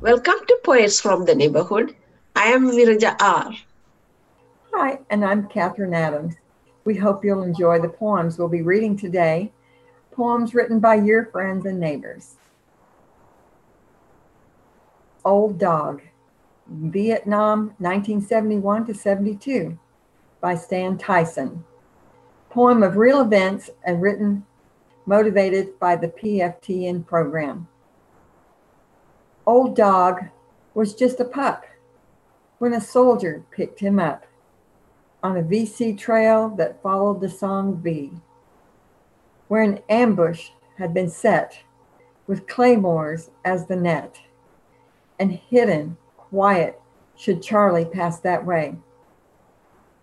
Welcome to Poets from the Neighborhood. I am Viraja R. Hi, and I'm Catherine Adams. We hope you'll enjoy the poems we'll be reading today, poems written by your friends and neighbors. Old Dog, Vietnam, 1971 to 72, by Stan Tyson. Poem of real events and written motivated by the PFTN program. Old Dog was just a pup when a soldier picked him up on a VC trail that followed the song V, where an ambush had been set with claymores as the net, and hidden, quiet, should Charlie pass that way.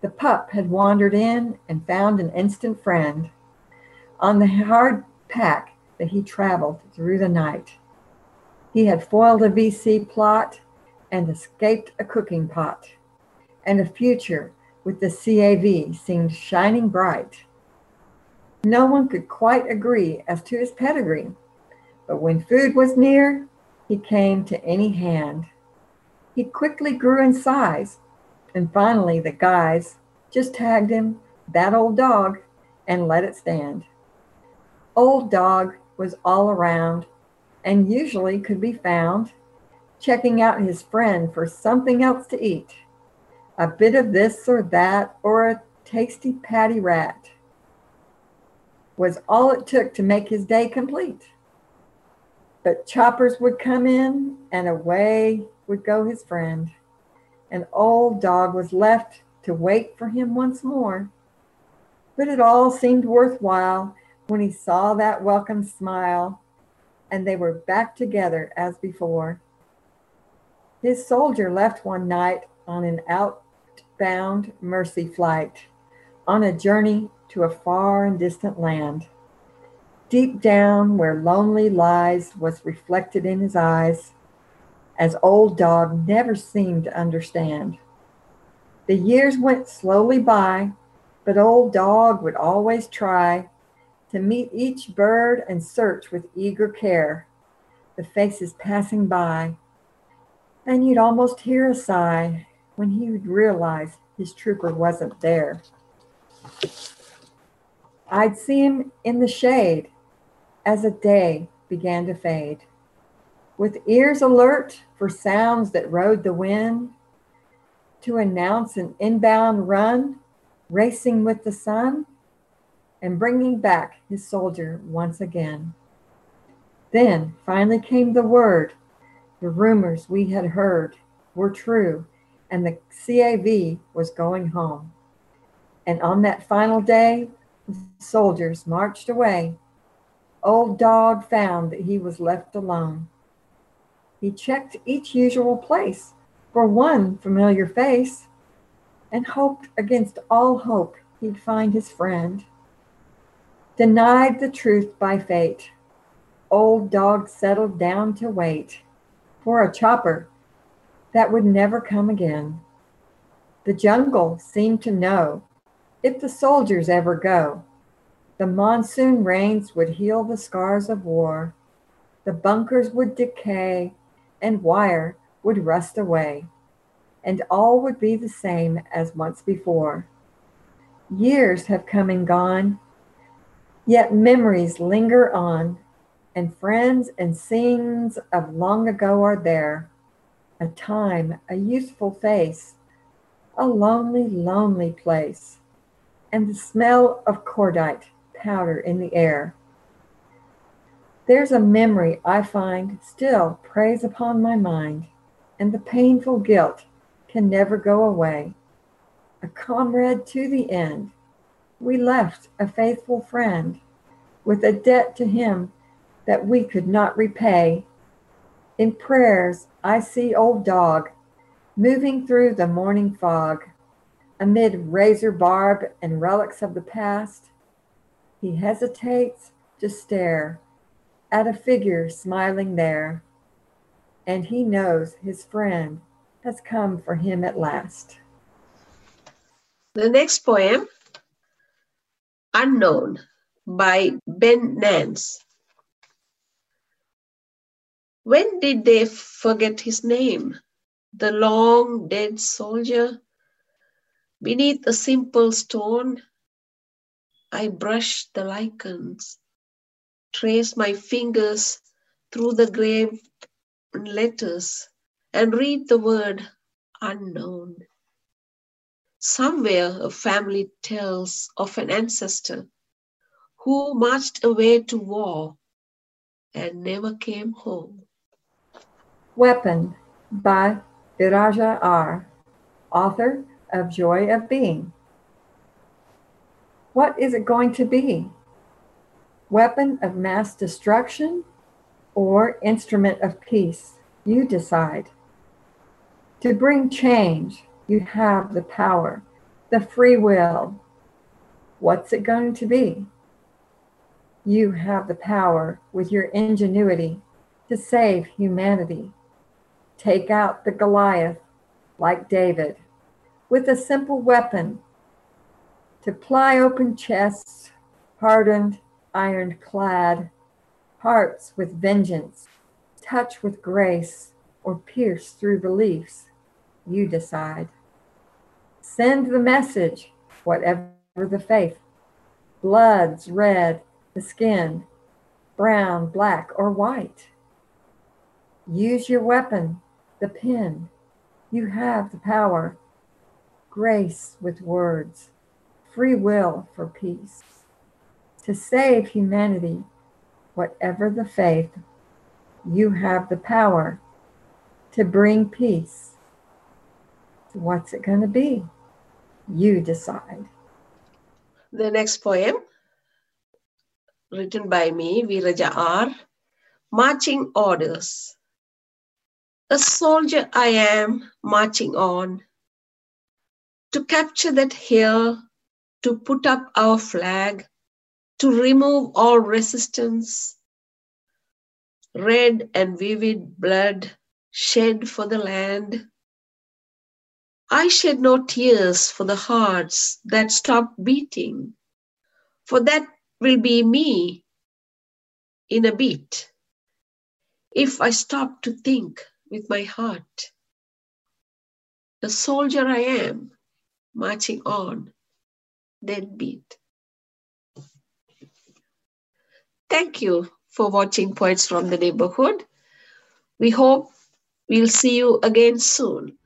The pup had wandered in and found an instant friend on the hard pack that he traveled through the night. He had foiled a VC plot and escaped a cooking pot, and a future with the CAV seemed shining bright. No one could quite agree as to his pedigree, but when food was near, he came to any hand. He quickly grew in size, and finally the guys just tagged him that old dog and let it stand. Old dog was all around and usually could be found checking out his friend for something else to eat a bit of this or that, or a tasty paddy rat was all it took to make his day complete. But choppers would come in, and away would go his friend. An old dog was left to wait for him once more. But it all seemed worthwhile when he saw that welcome smile, and they were back together as before. His soldier left one night on an outbound mercy flight on a journey to a far and distant land. Deep down, where lonely lies was reflected in his eyes, as old dog never seemed to understand. The years went slowly by, but old dog would always try to meet each bird and search with eager care the faces passing by. And you'd almost hear a sigh when he would realize his trooper wasn't there. I'd see him in the shade as a day began to fade. With ears alert for sounds that rode the wind, to announce an inbound run, racing with the sun, and bringing back his soldier once again. Then finally came the word the rumors we had heard were true and the CAV was going home. And on that final day, the soldiers marched away. Old Dog found that he was left alone. He checked each usual place for one familiar face and hoped against all hope he'd find his friend. Denied the truth by fate, Old Dog settled down to wait for a chopper that would never come again. The jungle seemed to know if the soldiers ever go, the monsoon rains would heal the scars of war, the bunkers would decay, and wire would rust away, and all would be the same as once before. Years have come and gone, yet memories linger on, and friends and scenes of long ago are there a time, a youthful face, a lonely, lonely place, and the smell of cordite powder in the air. There's a memory I find still preys upon my mind, and the painful guilt can never go away. A comrade to the end, we left a faithful friend with a debt to him that we could not repay in prayers, I see old dog moving through the morning fog amid razor barb and relics of the past. He hesitates to stare at a figure smiling there, and he knows his friend has come for him at last. The next poem, Unknown, by Ben Nance. When did they forget his name? The long dead soldier? Beneath a simple stone, I brush the lichens, trace my fingers through the grave letters, and read the word unknown. Somewhere a family tells of an ancestor who marched away to war and never came home. Weapon by Viraja R., author of Joy of Being. What is it going to be? Weapon of mass destruction or instrument of peace? You decide. To bring change, you have the power, the free will. What's it going to be? You have the power with your ingenuity to save humanity. Take out the Goliath like David with a simple weapon to ply open chests, hardened, iron clad, hearts with vengeance, touch with grace, or pierce through beliefs. You decide. Send the message, whatever the faith. Blood's red, the skin, brown, black, or white. Use your weapon, the pen. You have the power. Grace with words, free will for peace. To save humanity, whatever the faith, you have the power to bring peace. What's it going to be? You decide. The next poem, written by me, Viraja mm-hmm. R. Marching Orders. A soldier I am marching on to capture that hill, to put up our flag, to remove all resistance. Red and vivid blood shed for the land. I shed no tears for the hearts that stopped beating, for that will be me in a beat if I stop to think with my heart. The soldier I am, marching on, deadbeat. Thank you for watching Poets from the Neighborhood. We hope we'll see you again soon.